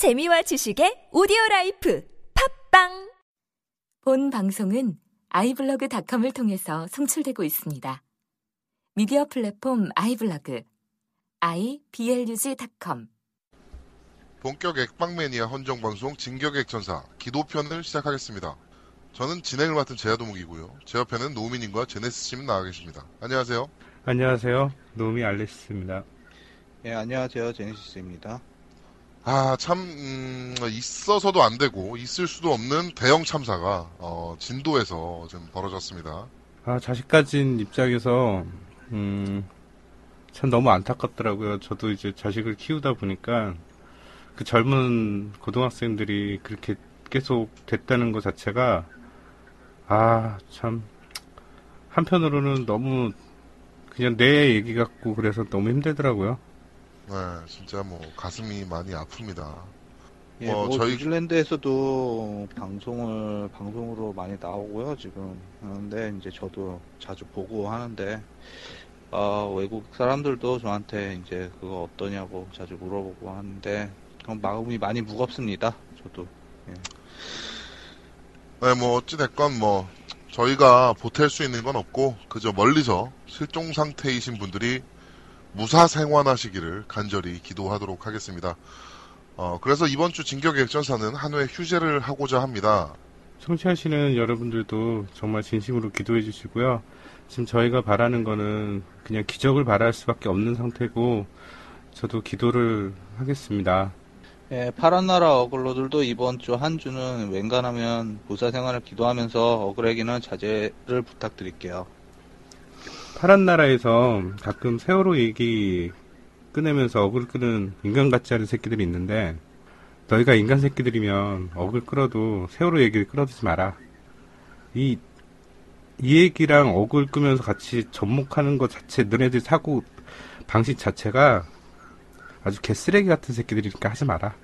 재미와 지식의 오디오 라이프 팟빵 본 방송은 아이블로그닷컴을 통해서 송출되고 있습니다. 미디어 플랫폼 아이블로그 iblog.com 본격 엑박매니아 헌정 방송 진격의 엑전사 기도편을 시작하겠습니다. 저는 진행을 맡은 제아도목이고요. 제 옆에는 노우미님과 제네스님 나와 계십니다. 안녕하세요. 안녕하세요. 노미 알레시스입니다. 예, 안녕하세요. 제네시스입니다. 아, 참, 음, 있어서도 안 되고, 있을 수도 없는 대형 참사가, 어, 진도에서 좀 벌어졌습니다. 아, 자식 가진 입장에서, 음, 참 너무 안타깝더라고요. 저도 이제 자식을 키우다 보니까, 그 젊은 고등학생들이 그렇게 계속 됐다는 것 자체가, 아, 참, 한편으로는 너무, 그냥 내 얘기 같고 그래서 너무 힘들더라고요. 네, 진짜 뭐, 가슴이 많이 아픕니다. 예, 어, 뭐 저희- 뉴질랜드에서도 방송을 방송으로 많이 나오고요. 지금 그런데 이제 저도 자주 보고 하는데 아, 외국 사람들도 저한테 이제 그거 어떠냐고 자주 물어보고 하는데 그럼 마음이 많이 무겁습니다. 저도 네, 뭐, 어찌됐건 뭐, 저희가 보탤 수 있는 건 없고, 그저 멀리서 실종 상태이신 분들이 무사 생환하시기를 간절히 기도하도록 하겠습니다. 어, 그래서 이번 주 진격의 액전사는 한회 휴재를 하고자 합니다. 청취하시는 여러분들도 정말 진심으로 기도해 주시고요. 지금 저희가 바라는 거는 그냥 기적을 바랄 수밖에 없는 상태고, 저도 기도를 하겠습니다. 예, 파란 나라 어글로들도 이번 주 한 주는 웬간하면 무사 생활을 기도하면서 어글에게는 자제를 부탁드릴게요. 파란 나라에서 가끔 세월호 얘기 꺼내면서 어글 끄는 인간 같지 않은 새끼들이 있는데 너희가 인간 새끼들이면 어글 끌어도 세월호 얘기를 끌어들지 마라. 이, 이 얘기랑 어글 끄면서 같이 접목하는 것 자체, 너네들 사고 방식 자체가 아주 개쓰레기 같은 새끼들이니까 하지 마라.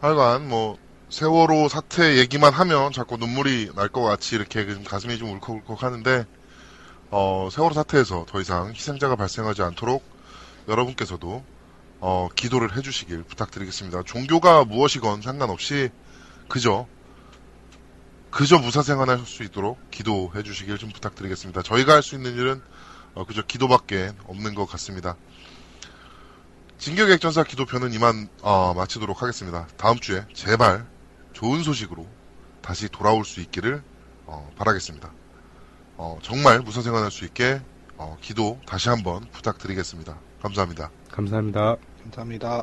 하여간 뭐 세월호 사태 얘기만 하면 자꾸 눈물이 날 것 같이 이렇게 좀 가슴이 좀 울컥울컥 하는데 어, 세월호 사태에서 더 이상 희생자가 발생하지 않도록 여러분께서도 어, 기도를 해주시길 부탁드리겠습니다. 종교가 무엇이건 상관없이 그저 그저 무사생활할 수 있도록 기도해 주시길 좀 부탁드리겠습니다. 저희가 할 수 있는 일은 어, 그저 기도밖에 없는 것 같습니다. 진격의 액전사 기도편은 이만 어, 마치도록 하겠습니다. 다음 주에 제발 좋은 소식으로 다시 돌아올 수 있기를 어, 바라겠습니다. 어, 정말 무사생활할 수 있게 어, 기도 다시 한번 부탁드리겠습니다. 감사합니다. 감사합니다. 감사합니다.